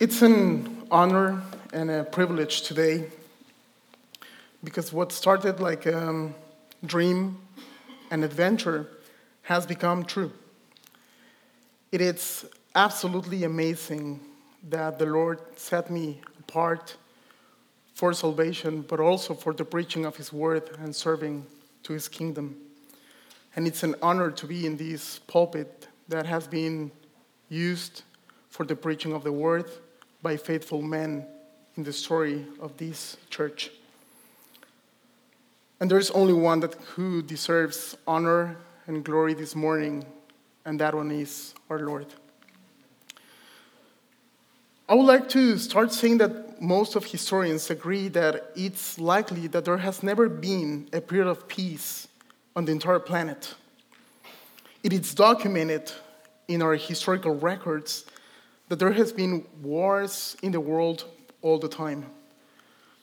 It's an honor and a privilege today because what started like a um, dream and adventure has become true. It is absolutely amazing that the Lord set me apart for salvation, but also for the preaching of His word and serving to His kingdom. And it's an honor to be in this pulpit that has been used for the preaching of the word by faithful men in the story of this church. And there's only one that who deserves honor and glory this morning, and that one is our Lord. I would like to start saying that most of historians agree that it's likely that there has never been a period of peace on the entire planet. It is documented in our historical records that there has been wars in the world all the time.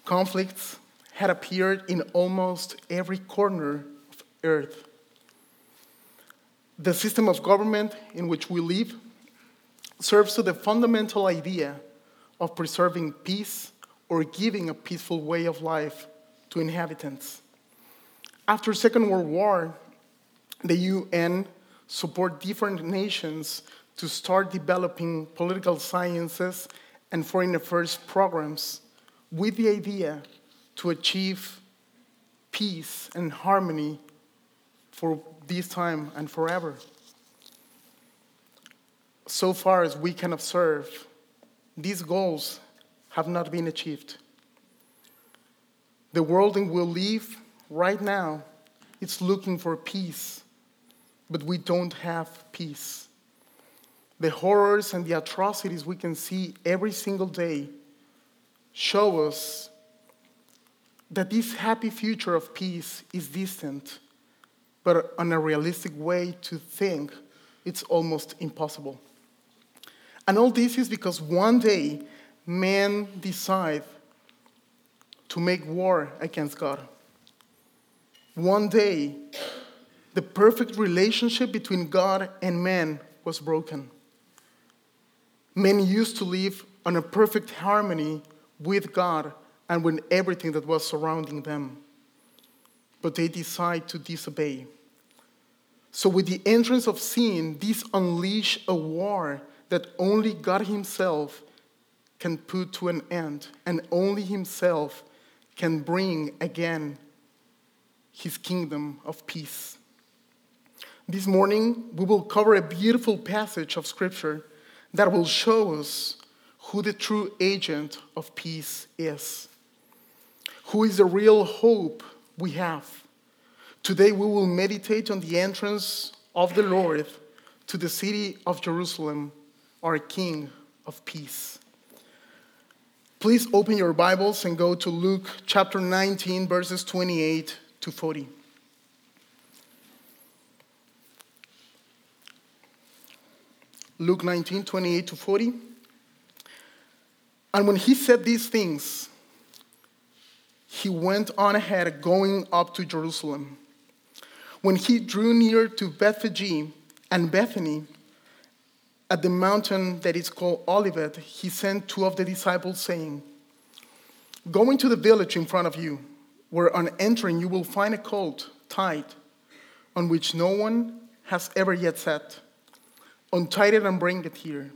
Conflicts had appeared in almost every corner of earth. The system of government in which we live serves to the fundamental idea of preserving peace or giving a peaceful way of life to inhabitants. After Second World War, the UN support different nations to start developing political sciences and foreign affairs programs with the idea to achieve peace and harmony for this time and forever. So far as we can observe, these goals have not been achieved. The world in we live right now is looking for peace, but we don't have peace. The horrors and the atrocities we can see every single day show us that this happy future of peace is distant, but on a realistic way to think it's almost impossible. And all this is because one day men decide to make war against God. One day, the perfect relationship between God and man was broken. Men used to live on a perfect harmony with God and with everything that was surrounding them. But they decide to disobey. So, with the entrance of sin, this unleash a war that only God Himself can put to an end, and only Himself can bring again His kingdom of peace. This morning, we will cover a beautiful passage of Scripture that will show us who the true agent of peace is, who is the real hope we have. Today, we will meditate on the entrance of the Lord to the city of Jerusalem, our King of peace. Please open your Bibles and go to Luke chapter 19, verses 28 to 40. Luke 19, 28 to 40. And when he said these things, he went on ahead, going up to Jerusalem. When he drew near to Bethphage and Bethany, at the mountain that is called Olivet, he sent two of the disciples, saying, Go into the village in front of you, where on entering you will find a colt tied, on which no one has ever yet sat Untie it and bring it here.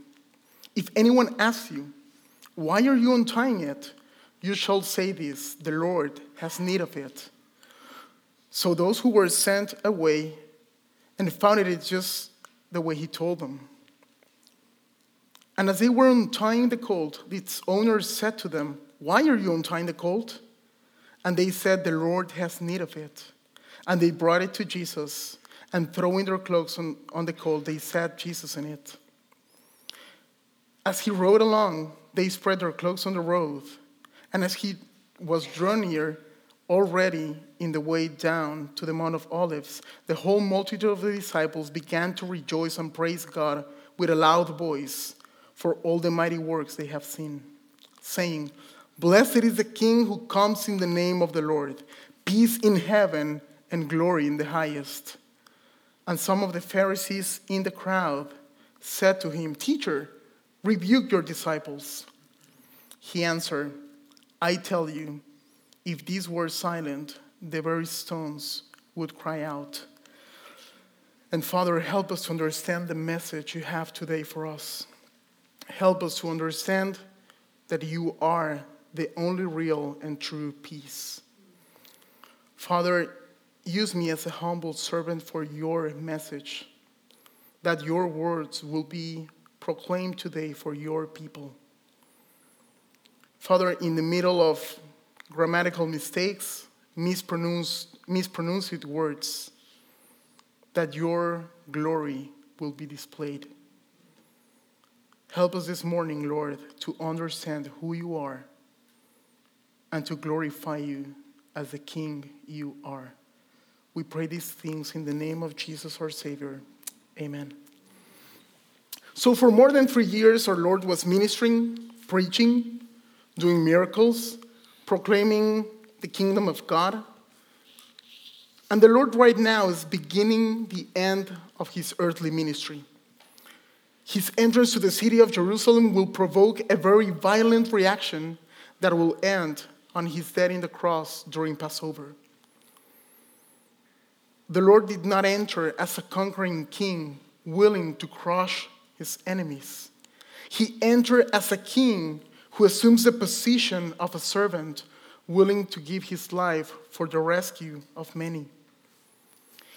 If anyone asks you, Why are you untying it? you shall say this The Lord has need of it. So those who were sent away and found it just the way he told them. And as they were untying the colt, its owner said to them, Why are you untying the colt? And they said, The Lord has need of it. And they brought it to Jesus and throwing their cloaks on, on the colt, they sat Jesus in it. As he rode along, they spread their cloaks on the road. And as he was drawn near, already in the way down to the Mount of Olives, the whole multitude of the disciples began to rejoice and praise God with a loud voice for all the mighty works they have seen, saying, Blessed is the King who comes in the name of the Lord, peace in heaven and glory in the highest. And some of the Pharisees in the crowd said to him, Teacher, Rebuke your disciples. He answered, I tell you, if these were silent, the very stones would cry out. And Father, help us to understand the message you have today for us. Help us to understand that you are the only real and true peace. Father, use me as a humble servant for your message, that your words will be proclaimed today for your people. Father, in the middle of grammatical mistakes, mispronounced, mispronounced words, that your glory will be displayed. Help us this morning, Lord, to understand who you are and to glorify you as the King you are. We pray these things in the name of Jesus our Savior. Amen. So, for more than three years, our Lord was ministering, preaching, doing miracles, proclaiming the kingdom of God. And the Lord, right now, is beginning the end of his earthly ministry. His entrance to the city of Jerusalem will provoke a very violent reaction that will end on his death in the cross during Passover. The Lord did not enter as a conquering king willing to crush his enemies. He entered as a king who assumes the position of a servant willing to give his life for the rescue of many.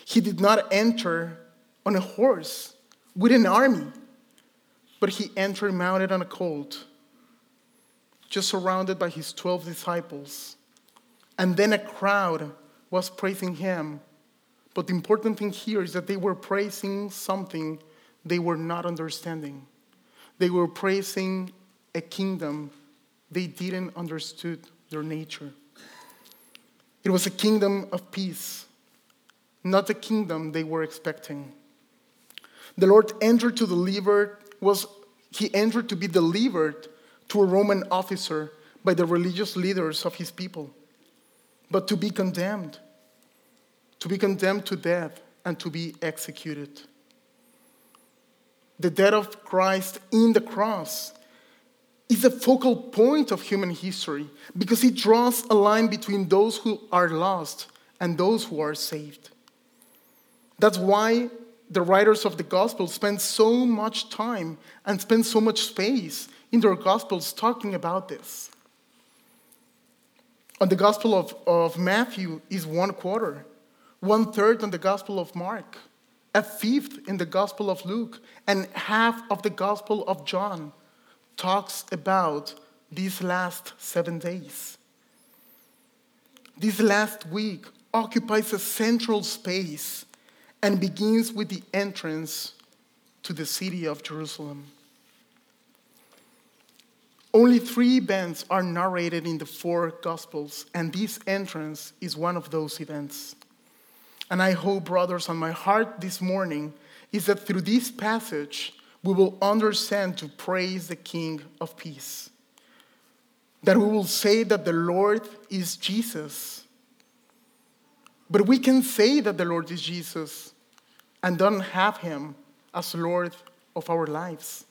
He did not enter on a horse with an army, but he entered mounted on a colt, just surrounded by his 12 disciples. And then a crowd was praising him. But the important thing here is that they were praising something they were not understanding. They were praising a kingdom they didn't understood their nature. It was a kingdom of peace, not the kingdom they were expecting. The Lord entered to deliver was he entered to be delivered to a Roman officer by the religious leaders of his people, but to be condemned, to be condemned to death and to be executed the death of Christ in the cross is a focal point of human history because it draws a line between those who are lost and those who are saved. That's why the writers of the gospel spend so much time and spend so much space in their gospels talking about this. On the gospel of, of Matthew is one quarter, one third in the gospel of Mark a fifth in the Gospel of Luke, and half of the Gospel of John talks about these last seven days. This last week occupies a central space and begins with the entrance to the city of Jerusalem. Only three events are narrated in the four Gospels, and this entrance is one of those events. And I hope, brothers, on my heart this morning is that through this passage, we will understand to praise the King of Peace. That we will say that the Lord is Jesus. But we can say that the Lord is Jesus and don't have him as Lord of our lives.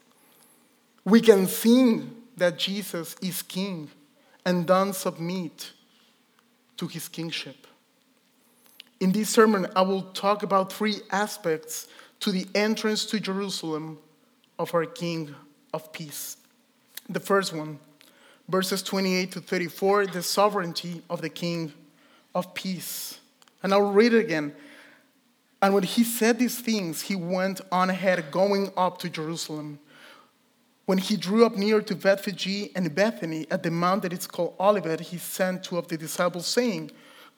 We can sing that Jesus is King and don't submit to his kingship. In this sermon, I will talk about three aspects to the entrance to Jerusalem of our King of Peace. The first one, verses 28 to 34, the sovereignty of the King of Peace. And I'll read it again. And when he said these things, he went on ahead, going up to Jerusalem. When he drew up near to Bethphage and Bethany at the mount that is called Olivet, he sent two of the disciples, saying,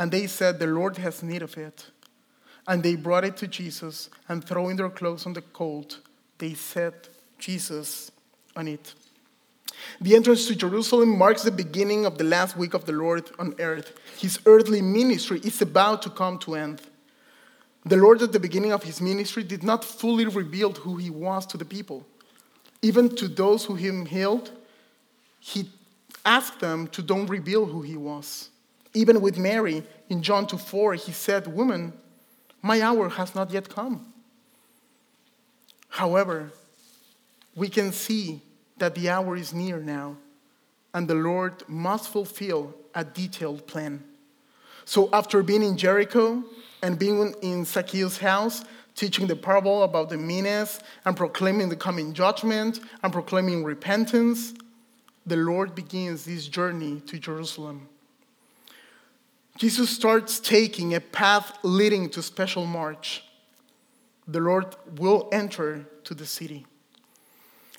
And they said, The Lord has need of it. And they brought it to Jesus, and throwing their clothes on the colt, they set Jesus on it. The entrance to Jerusalem marks the beginning of the last week of the Lord on earth. His earthly ministry is about to come to end. The Lord, at the beginning of his ministry, did not fully reveal who he was to the people. Even to those who him healed, he asked them to don't reveal who he was. Even with Mary in John 2 4, he said, Woman, my hour has not yet come. However, we can see that the hour is near now, and the Lord must fulfill a detailed plan. So, after being in Jericho and being in Zacchaeus' house, teaching the parable about the minas and proclaiming the coming judgment and proclaiming repentance, the Lord begins this journey to Jerusalem. Jesus starts taking a path leading to special march. The Lord will enter to the city.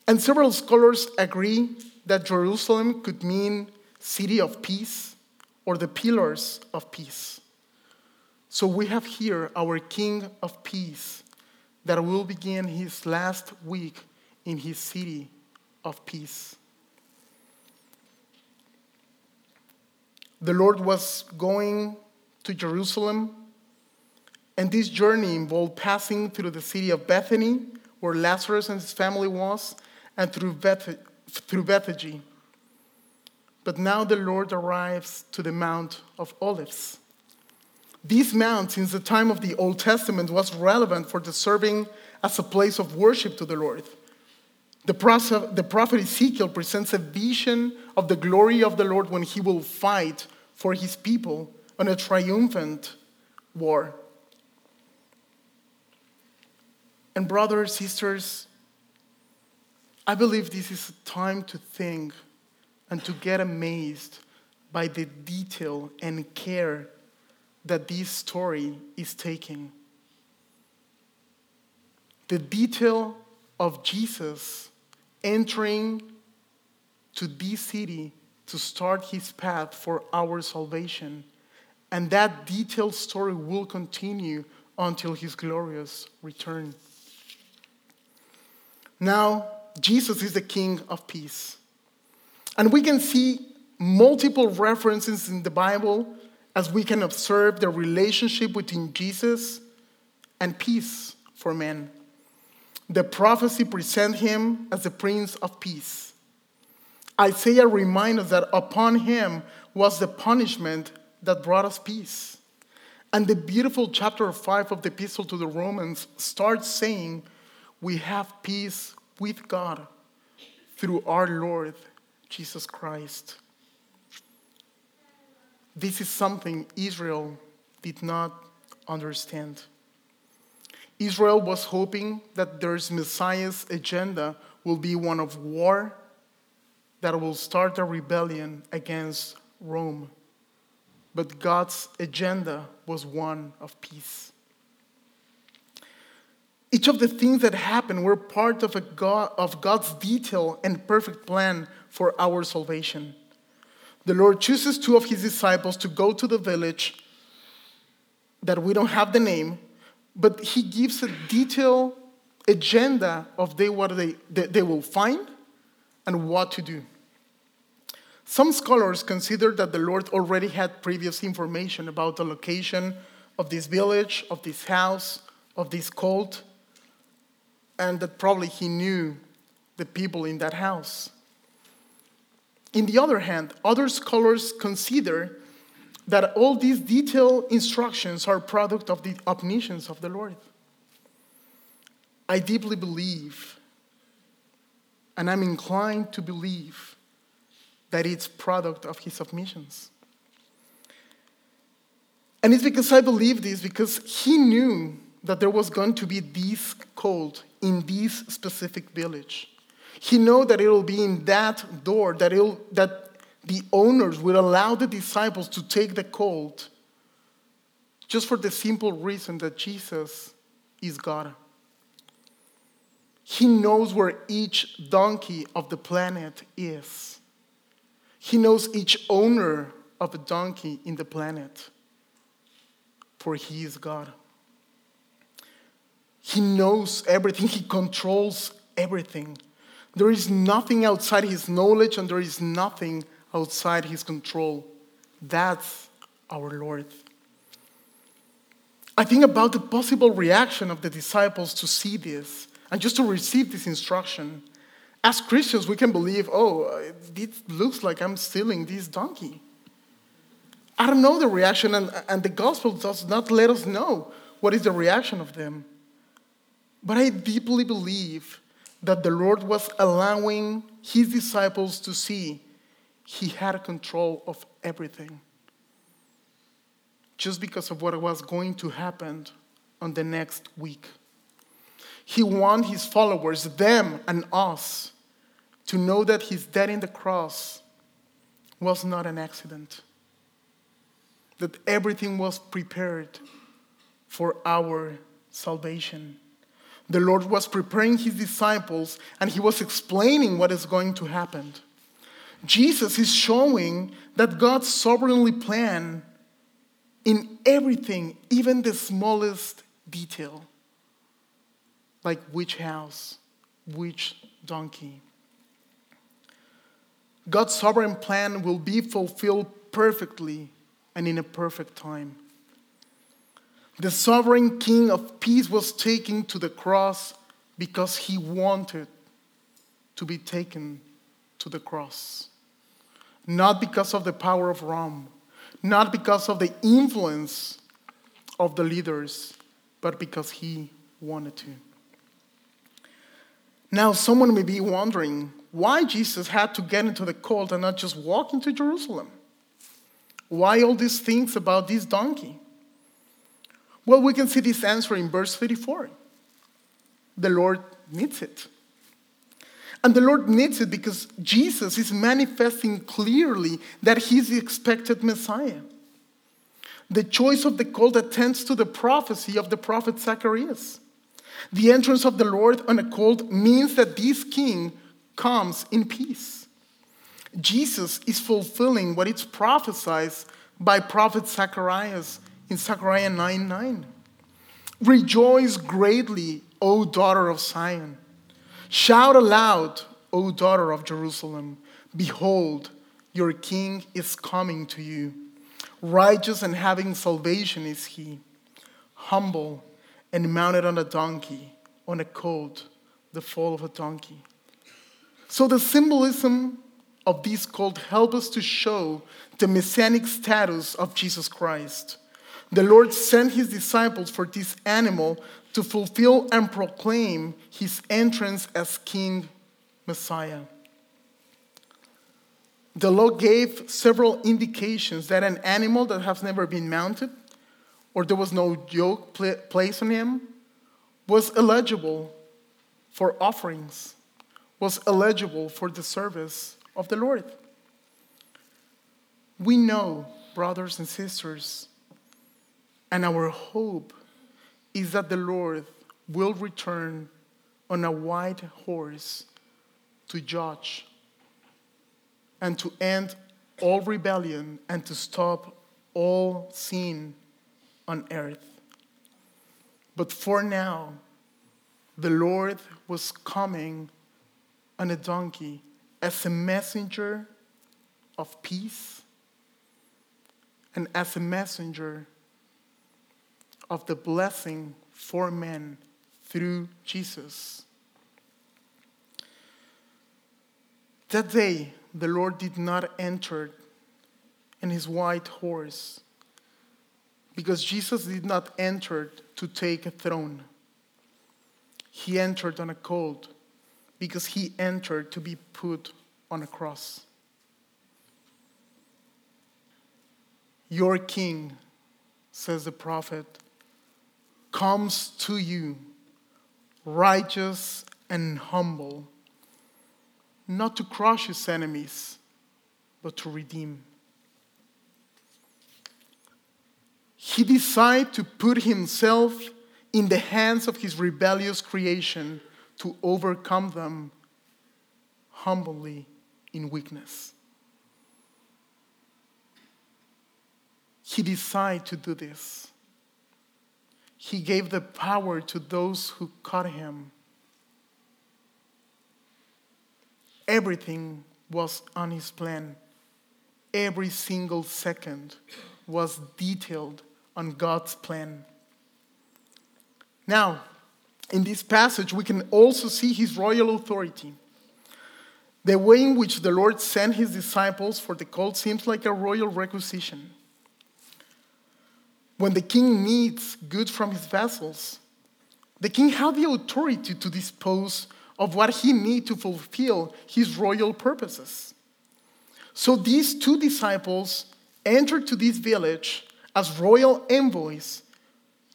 And several scholars agree that Jerusalem could mean city of peace or the pillars of peace. So we have here our King of Peace that will begin his last week in his city of peace. The Lord was going to Jerusalem, and this journey involved passing through the city of Bethany, where Lazarus and his family was, and through, Beth- through Bethany. But now the Lord arrives to the Mount of Olives. This mount, since the time of the Old Testament, was relevant for the serving as a place of worship to the Lord. The prophet, the prophet Ezekiel presents a vision of the glory of the Lord when he will fight for his people on a triumphant war. And, brothers, sisters, I believe this is a time to think and to get amazed by the detail and care that this story is taking. The detail of Jesus entering to this city to start his path for our salvation. And that detailed story will continue until his glorious return. Now, Jesus is the King of peace. And we can see multiple references in the Bible as we can observe the relationship between Jesus and peace for men. The prophecy presents him as the Prince of Peace. Isaiah reminds us that upon him was the punishment that brought us peace. And the beautiful chapter 5 of the Epistle to the Romans starts saying, We have peace with God through our Lord Jesus Christ. This is something Israel did not understand. Israel was hoping that their Messiah's agenda will be one of war that will start a rebellion against Rome. But God's agenda was one of peace. Each of the things that happened were part of, a God, of God's detailed and perfect plan for our salvation. The Lord chooses two of his disciples to go to the village that we don't have the name, but he gives a detailed agenda of they, what they, they, will find and what to do. Some scholars consider that the Lord already had previous information about the location of this village, of this house, of this cult, and that probably he knew the people in that house. In the other hand, other scholars consider that all these detailed instructions are product of the omniscience of the Lord. I deeply believe, and I'm inclined to believe, that it's product of his omniscience. And it's because I believe this, because he knew that there was going to be this cold in this specific village. He knew that it will be in that door that, it'll, that the owners will allow the disciples to take the colt just for the simple reason that Jesus is God. He knows where each donkey of the planet is. He knows each owner of a donkey in the planet, for he is God. He knows everything, he controls everything. There is nothing outside his knowledge, and there is nothing outside his control. That's our Lord. I think about the possible reaction of the disciples to see this and just to receive this instruction. As Christians, we can believe, oh, it looks like I'm stealing this donkey. I don't know the reaction, and, and the gospel does not let us know what is the reaction of them. But I deeply believe that the Lord was allowing his disciples to see he had control of everything. Just because of what was going to happen on the next week. He wanted his followers, them and us, to know that his death in the cross was not an accident, that everything was prepared for our salvation. The Lord was preparing his disciples and he was explaining what is going to happen. Jesus is showing that God sovereignly planned in everything, even the smallest detail, like which house, which donkey. God's sovereign plan will be fulfilled perfectly and in a perfect time. The sovereign king of peace was taken to the cross because he wanted to be taken to the cross. Not because of the power of Rome, not because of the influence of the leaders, but because he wanted to. Now, someone may be wondering why Jesus had to get into the colt and not just walk into Jerusalem. Why all these things about this donkey? Well, we can see this answer in verse 34. The Lord needs it. And the Lord needs it because Jesus is manifesting clearly that he's the expected Messiah. The choice of the colt attends to the prophecy of the prophet Zacharias. The entrance of the Lord on a colt means that this king comes in peace. Jesus is fulfilling what is prophesied by prophet Zacharias in Zechariah 9 9. Rejoice greatly, O daughter of Zion. Shout aloud, O daughter of Jerusalem. Behold, your king is coming to you. Righteous and having salvation is he, humble and mounted on a donkey, on a colt, the foal of a donkey. So the symbolism of this colt help us to show the messianic status of Jesus Christ. The Lord sent his disciples for this animal to fulfill and proclaim his entrance as King Messiah. The law gave several indications that an animal that has never been mounted or there was no yoke placed on him was eligible for offerings, was eligible for the service of the Lord. We know, brothers and sisters, and our hope is that the Lord will return on a white horse to judge and to end all rebellion and to stop all sin on earth. But for now, the Lord was coming on a donkey as a messenger of peace and as a messenger of the blessing for men through Jesus. That day, the Lord did not enter in his white horse because Jesus did not enter to take a throne. He entered on a colt because he entered to be put on a cross. Your king, says the prophet, comes to you, righteous and humble, not to crush his enemies, but to redeem. He decided to put himself in the hands of his rebellious creation to overcome them humbly in weakness. He decided to do this he gave the power to those who caught him. everything was on his plan. Every single second was detailed on God's plan. Now, in this passage, we can also see his royal authority. The way in which the Lord sent his disciples for the call seems like a royal requisition. When the king needs good from his vessels, the king had the authority to dispose of what he needs to fulfill his royal purposes. So these two disciples entered to this village as royal envoys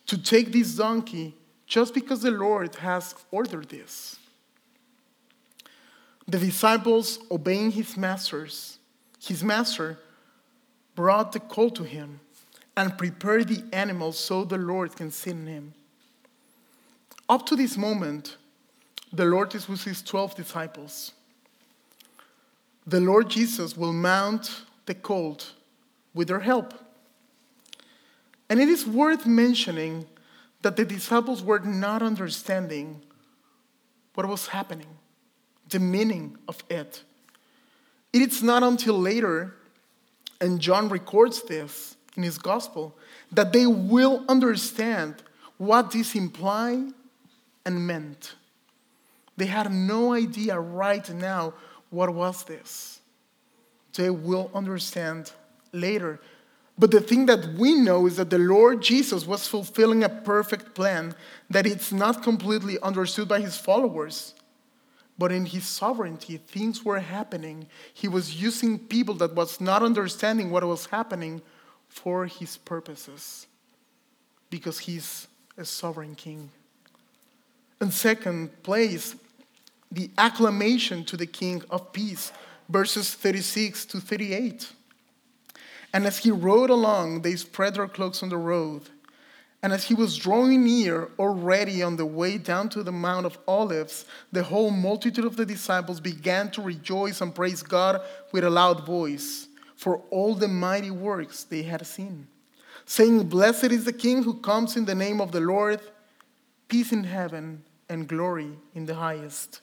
to take this donkey just because the Lord has ordered this. The disciples, obeying his masters, his master, brought the colt to him and prepare the animal so the Lord can in him. Up to this moment, the Lord is with his 12 disciples. The Lord Jesus will mount the colt with their help. And it is worth mentioning that the disciples were not understanding what was happening, the meaning of it. It is not until later, and John records this in his gospel, that they will understand what this implied and meant. They had no idea right now what was this. They will understand later. But the thing that we know is that the Lord Jesus was fulfilling a perfect plan that it's not completely understood by his followers. But in his sovereignty, things were happening. He was using people that was not understanding what was happening for his purposes because he's a sovereign king. In second place, the acclamation to the King of Peace, verses 36 to 38. And as he rode along, they spread their cloaks on the road. And as he was drawing near, already on the way down to the Mount of Olives, the whole multitude of the disciples began to rejoice and praise God with a loud voice for all the mighty works they had seen, saying, Blessed is the King who comes in the name of the Lord, peace in heaven and glory in the highest.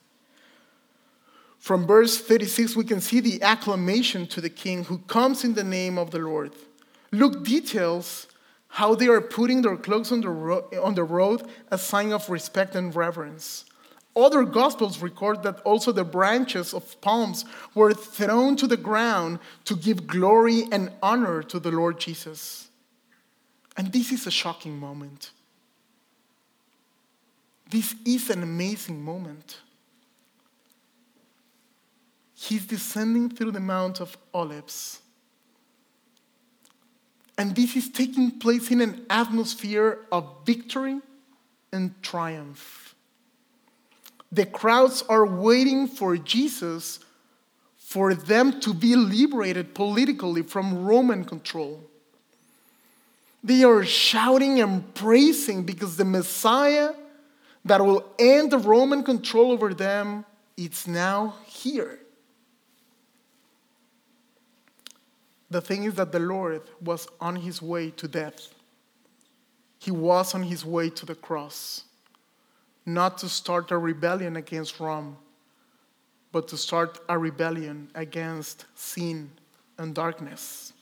From verse 36, we can see the acclamation to the king who comes in the name of the Lord. Luke details how they are putting their cloaks on the, ro- on the road, a sign of respect and reverence. Other gospels record that also the branches of palms were thrown to the ground to give glory and honor to the Lord Jesus. And this is a shocking moment. This is an amazing moment. He's descending through the Mount of Olives. And this is taking place in an atmosphere of victory and triumph. The crowds are waiting for Jesus for them to be liberated politically from Roman control. They are shouting and praising because the Messiah that will end the Roman control over them is now here. The thing is that the Lord was on his way to death. He was on his way to the cross, not to start a rebellion against Rome, but to start a rebellion against sin and darkness.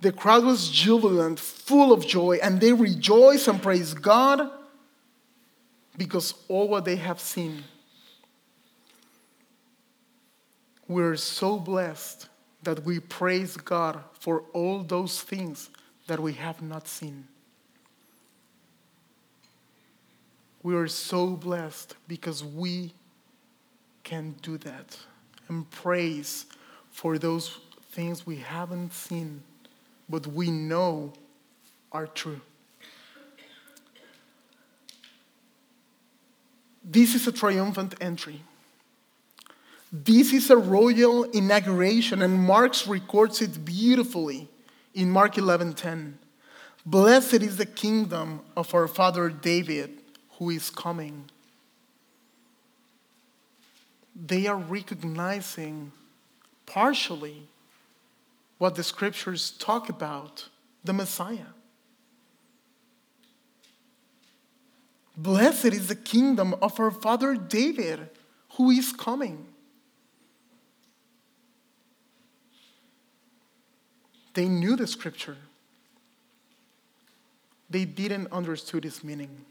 The crowd was jubilant, full of joy, and they rejoice and praise God because all what they have seen. We're so blessed that we praise God for all those things that we have not seen. We are so blessed because we can do that and praise for those things we haven't seen, but we know are true. This is a triumphant entry. This is a royal inauguration, and Mark records it beautifully in Mark 11:10. Blessed is the kingdom of our father David who is coming. They are recognizing partially what the scriptures talk about the Messiah. Blessed is the kingdom of our father David who is coming. They knew the scripture. They didn't understand its meaning.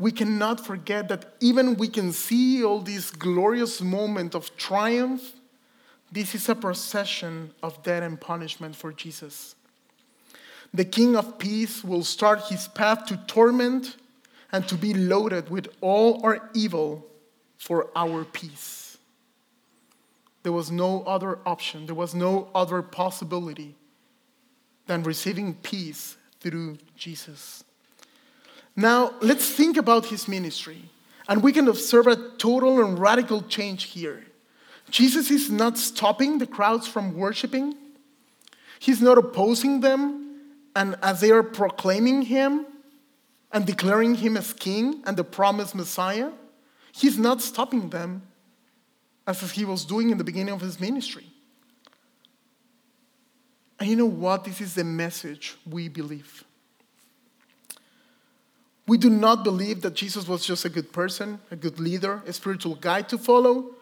We cannot forget that even we can see all this glorious moment of triumph, this is a procession of death and punishment for Jesus. The King of Peace will start his path to torment and to be loaded with all our evil for our peace. There was no other option, there was no other possibility than receiving peace through Jesus. Now, let's think about his ministry, and we can observe a total and radical change here. Jesus is not stopping the crowds from worshiping, he's not opposing them and as they are proclaiming him and declaring him as king and the promised Messiah, he's not stopping them as he was doing in the beginning of his ministry. And you know what? This is the message we believe. We do not believe that Jesus was just a good person, a good leader, a spiritual guide to follow.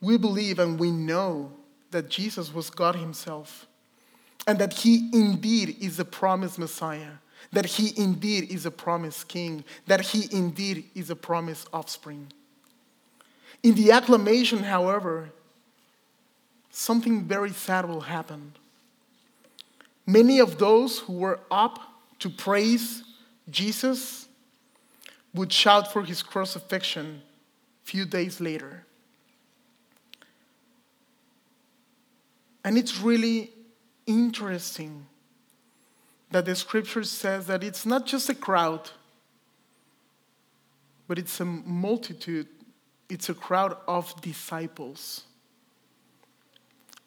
We believe and we know that Jesus was God Himself and that he indeed is the promised Messiah, that he indeed is a promised king, that he indeed is a promised offspring. In the acclamation, however, something very sad will happen. Many of those who were up to praise Jesus would shout for his crucifixion few days later. And it's really interesting that the scripture says that it's not just a crowd, but it's a multitude, it's a crowd of disciples.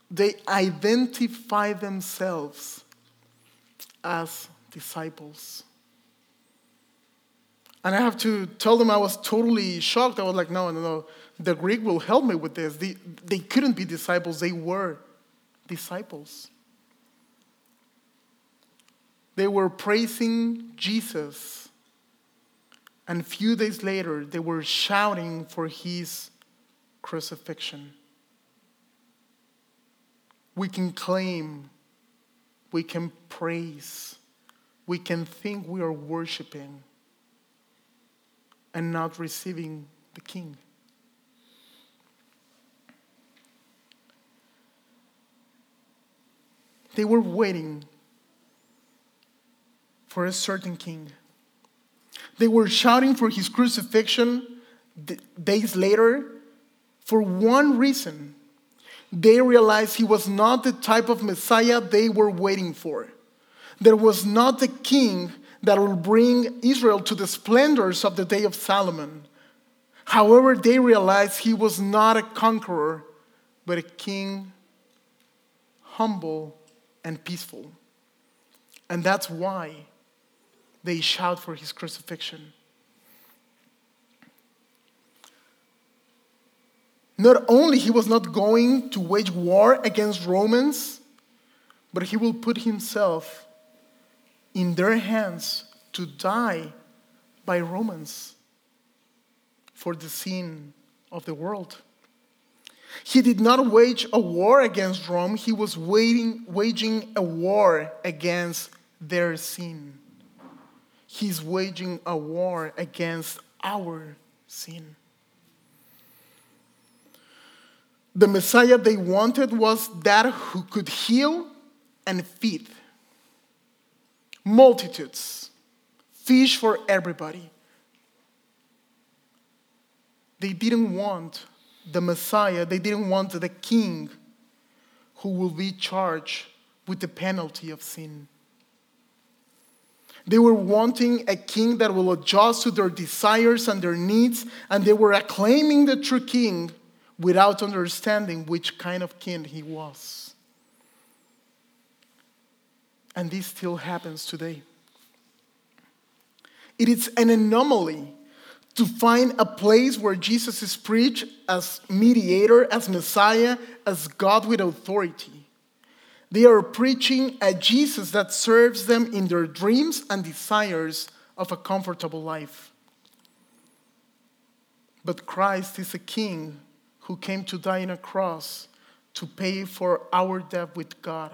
They identify themselves as disciples. And I have to tell them I was totally shocked. I was like, no, no, no. The Greek will help me with this. They, couldn't be disciples, they were disciples. They were praising Jesus. And a few days later, they were shouting for his crucifixion. We can claim, we can praise, we can think we are worshiping and not receiving the King. They were waiting for a certain king. They were shouting for his crucifixion days later for one reason. They realized he was not the type of Messiah they were waiting for. There was not the king that will bring Israel to the splendors of the day of Solomon. However, they realized he was not a conqueror, but a king, humble and peaceful. And that's why they shout for his crucifixion. Not only he was not going to wage war against Romans, but he will put himself in their hands to die by Romans for the sin of the world. He did not wage a war against Rome, he was waging, waging a war against their sin. He's waging a war against our sin. The Messiah they wanted was that who could heal and feed multitudes, fish for everybody. They didn't want the Messiah, they didn't want the king who will be charged with the penalty of sin. They were wanting a king that will adjust to their desires and their needs, and they were acclaiming the true king without understanding which kind of king he was. And this still happens today. It is an anomaly to find a place where Jesus is preached as mediator, as Messiah, as God with authority. They are preaching a Jesus that serves them in their dreams and desires of a comfortable life. But Christ is a king who came to die on a cross to pay for our debt with God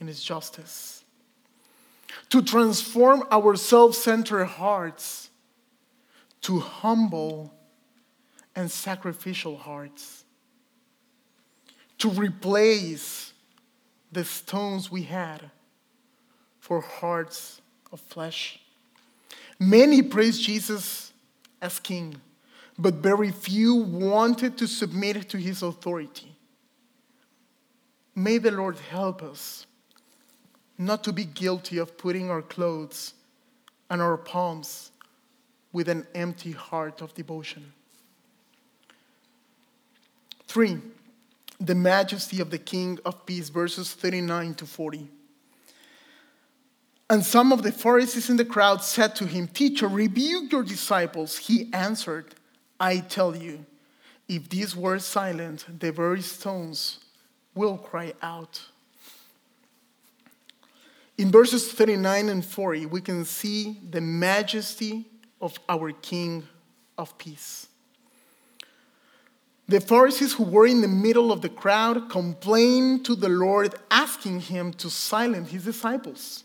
in his justice. To transform our self centered hearts to humble and sacrificial hearts. To replace the stones we had for hearts of flesh. Many praised Jesus as king, but very few wanted to submit to his authority. May the Lord help us not to be guilty of putting our clothes and our palms with an empty heart of devotion. Three, the majesty of the King of Peace, verses 39 to 40. And some of the Pharisees in the crowd said to him, Teacher, rebuke your disciples. He answered, I tell you, if these were silent, the very stones will cry out. In verses 39 and 40, we can see the majesty of our King of Peace. The Pharisees who were in the middle of the crowd complained to the Lord, asking him to silence his disciples.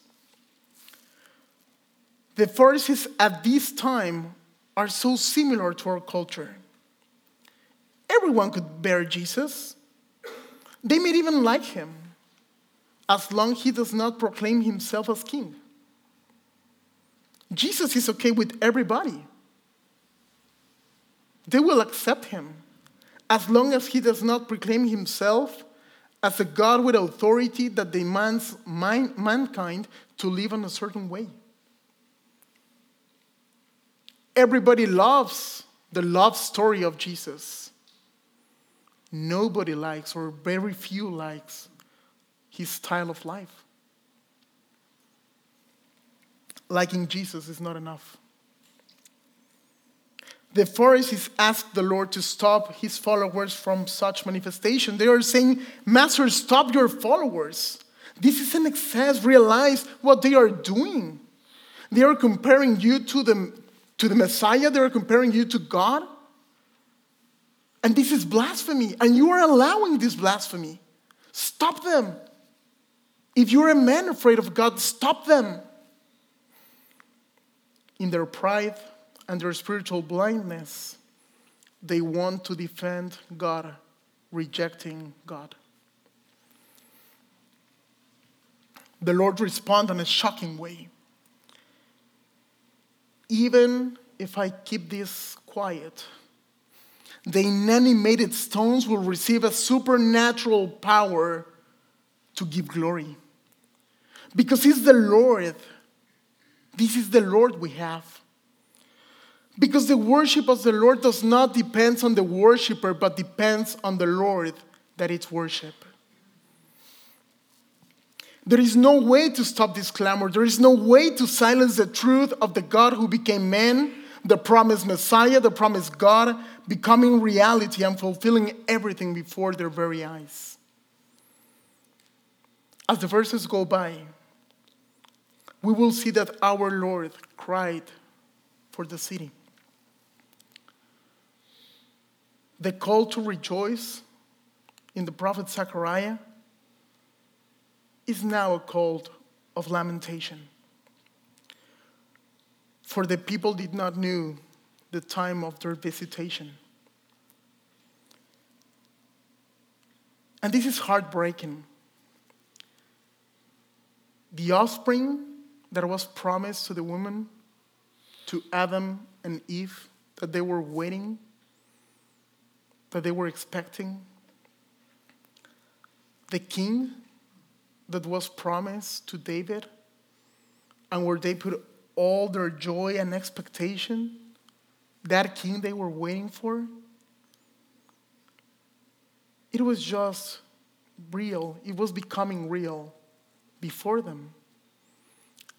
The Pharisees at this time are so similar to our culture. Everyone could bear Jesus. They may even like him, as long as he does not proclaim himself as king. Jesus is okay with everybody. They will accept him as long as he does not proclaim himself as a God with authority that demands mankind to live in a certain way. Everybody loves the love story of Jesus. Nobody likes, or very few likes, his style of life. Liking Jesus is not enough. The Pharisees asked the Lord to stop his followers from such manifestation. They are saying, Master, stop your followers. This is an excess. Realize what they are doing. They are comparing you to the, to the Messiah, they are comparing you to God. And this is blasphemy. And you are allowing this blasphemy. Stop them. If you're a man afraid of God, stop them. In their pride and their spiritual blindness, they want to defend God, rejecting God. The Lord responded in a shocking way. Even if I keep this quiet, the inanimated stones will receive a supernatural power to give glory. Because He's the Lord. This is the Lord we have. Because the worship of the Lord does not depend on the worshiper, but depends on the Lord that it's worship. There is no way to stop this clamor. There is no way to silence the truth of the God who became man, the promised Messiah, the promised God, becoming reality and fulfilling everything before their very eyes. As the verses go by, we will see that our Lord cried for the city. The call to rejoice in the prophet Zechariah is now a call of lamentation. For the people did not know the time of their visitation. And this is heartbreaking. The offspring that was promised to the woman, to Adam and Eve, that they were waiting, that they were expecting, the king that was promised to David and where they put all their joy and expectation, that king they were waiting for, it was just real. It was becoming real before them.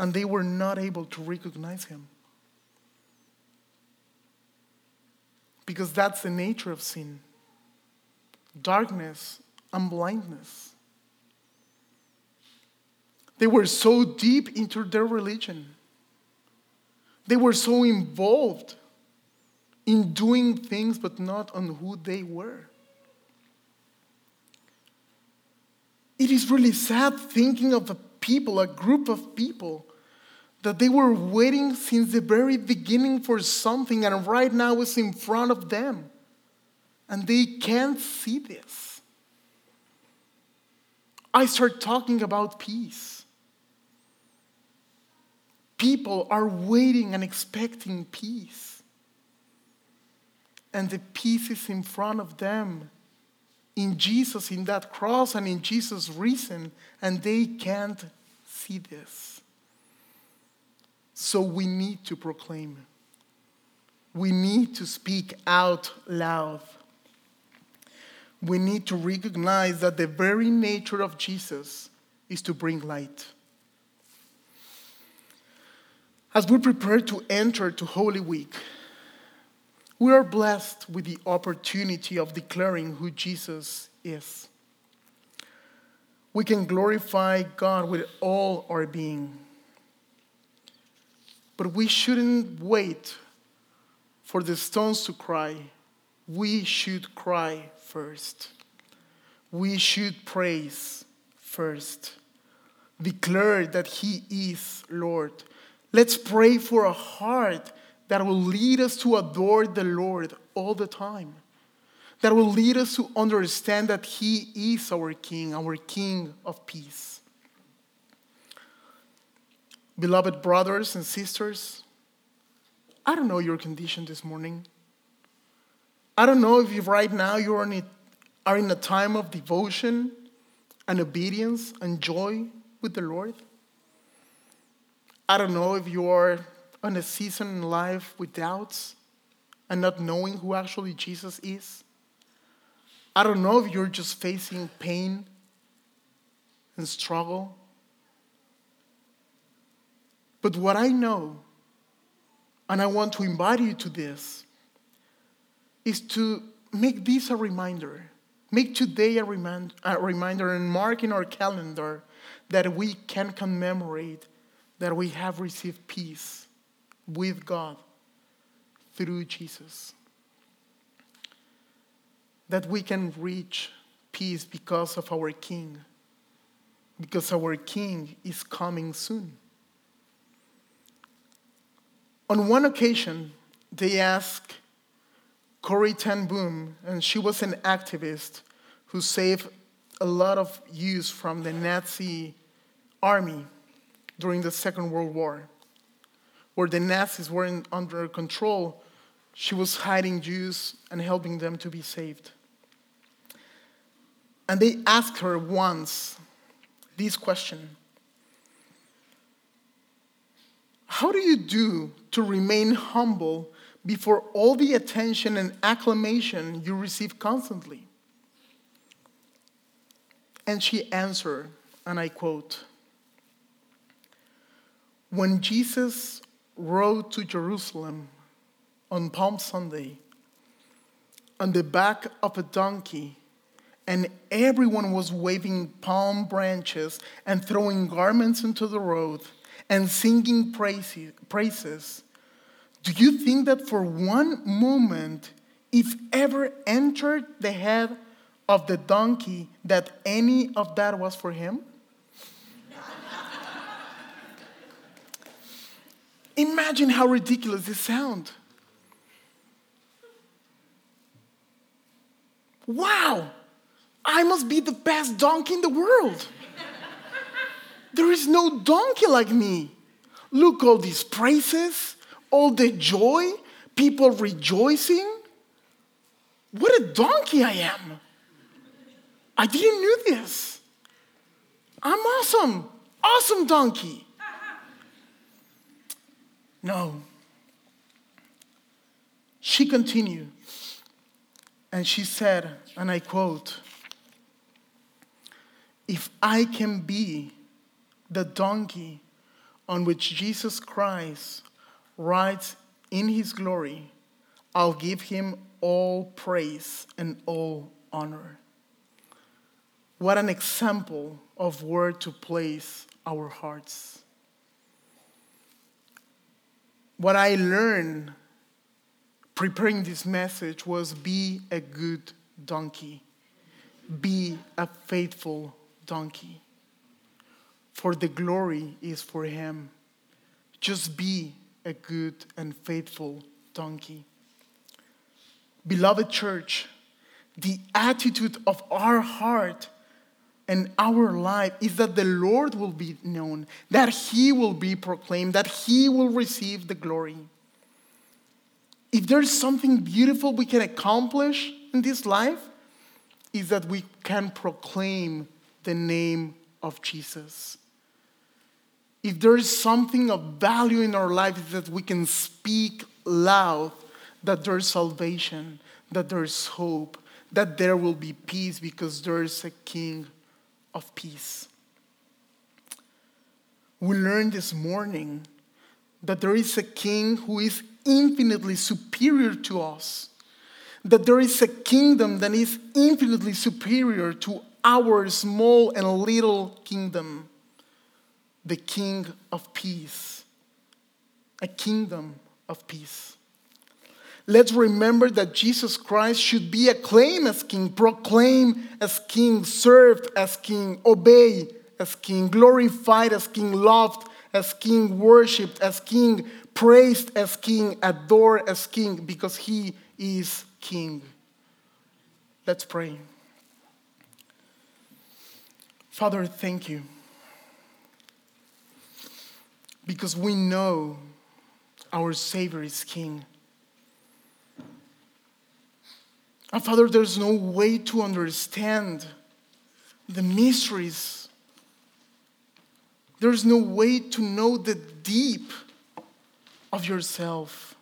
And they were not able to recognize him. Because that's the nature of sin darkness and blindness. They were so deep into their religion. They were so involved in doing things, but not on who they were. It is really sad thinking of a people, a group of people, that they were waiting since the very beginning for something, and right now it's in front of them. And they can't see this. I start talking about peace. People are waiting and expecting peace. And the peace is in front of them in Jesus, in that cross, and in Jesus' reason, and they can't see this. So we need to proclaim. We need to speak out loud. We need to recognize that the very nature of Jesus is to bring light. As we prepare to enter to Holy Week, we are blessed with the opportunity of declaring who Jesus is. We can glorify God with all our being. But we shouldn't wait for the stones to cry. We should cry first. We should praise first. Declare that He is Lord. Let's pray for a heart that will lead us to adore the Lord all the time. That will lead us to understand that He is our King, our King of peace. Beloved brothers and sisters, I don't know your condition this morning. I don't know if you right now you are in, a, are in a time of devotion and obedience and joy with the Lord. I don't know if you are on a season in life with doubts and not knowing who actually Jesus is. I don't know if you're just facing pain and struggle. But what I know, and I want to invite you to this, is to make this a reminder. Make today a, remind, a reminder and mark in our calendar that we can commemorate that we have received peace with God through Jesus. That we can reach peace because of our King, because our King is coming soon. On one occasion, they asked Corrie ten Boom, and she was an activist who saved a lot of youth from the Nazi army during the Second World War where the Nazis weren't under control, she was hiding Jews and helping them to be saved. And they asked her once this question How do you do to remain humble before all the attention and acclamation you receive constantly? And she answered, and I quote, When Jesus rode to Jerusalem on Palm Sunday on the back of a donkey, and everyone was waving palm branches and throwing garments into the road and singing praises. Do you think that for one moment, if ever entered the head of the donkey, that any of that was for him? Imagine how ridiculous this sounds. Wow, I must be the best donkey in the world. There is no donkey like me. Look, all these praises, all the joy, people rejoicing. What a donkey I am. I didn't know this. I'm awesome. Awesome donkey. No. She continued, and she said, and I quote, If I can be the donkey on which Jesus Christ rides in his glory, I'll give him all praise and all honor. What an example of where to place our hearts what I learned preparing this message was be a good donkey, be a faithful donkey. For the glory is for him. Just be a good and faithful donkey. Beloved church, the attitude of our heart and our life is that the Lord will be known, that He will be proclaimed, that He will receive the glory. If there's something beautiful we can accomplish in this life, is that we can proclaim the name of Jesus. If there is something of value in our life, that we can speak loud that there's salvation, that there's hope, that there will be peace because there is a King of peace. We learned this morning that there is a king who is infinitely superior to us, that there is a kingdom that is infinitely superior to our small and little kingdom, the king of peace, a kingdom of peace. Let's remember that Jesus Christ should be acclaimed as King, proclaimed as King, served as King, obeyed as King, glorified as King, loved as King, worshiped as King, praised as King, adored as King, because He is King. Let's pray. Father, thank you. Because we know our Savior is King. And Father, there's no way to understand the mysteries. There's no way to know the deep of yourself.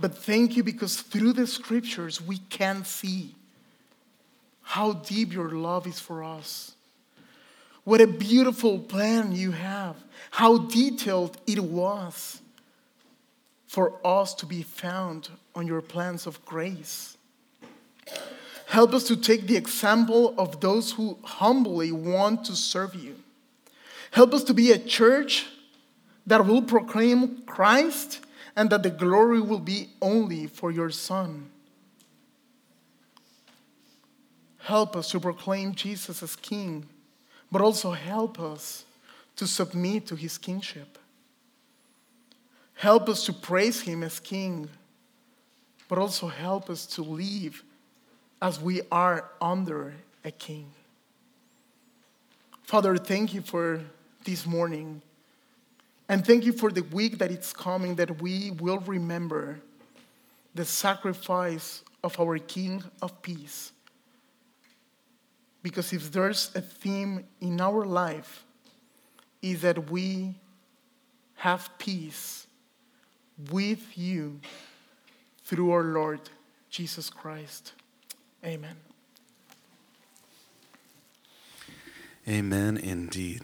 But thank you because through the scriptures we can see how deep your love is for us. What a beautiful plan you have, how detailed it was for us to be found on your plans of grace. Help us to take the example of those who humbly want to serve you. Help us to be a church that will proclaim Christ and that the glory will be only for your Son. Help us to proclaim Jesus as King, but also help us to submit to his kingship. Help us to praise him as King, but also help us to live as we are under a king. Father, thank you for this morning. And thank you for the week that it's coming that we will remember the sacrifice of our King of Peace. Because if there's a theme in our life, is that we have peace with you through our Lord Jesus Christ. Amen. Amen indeed.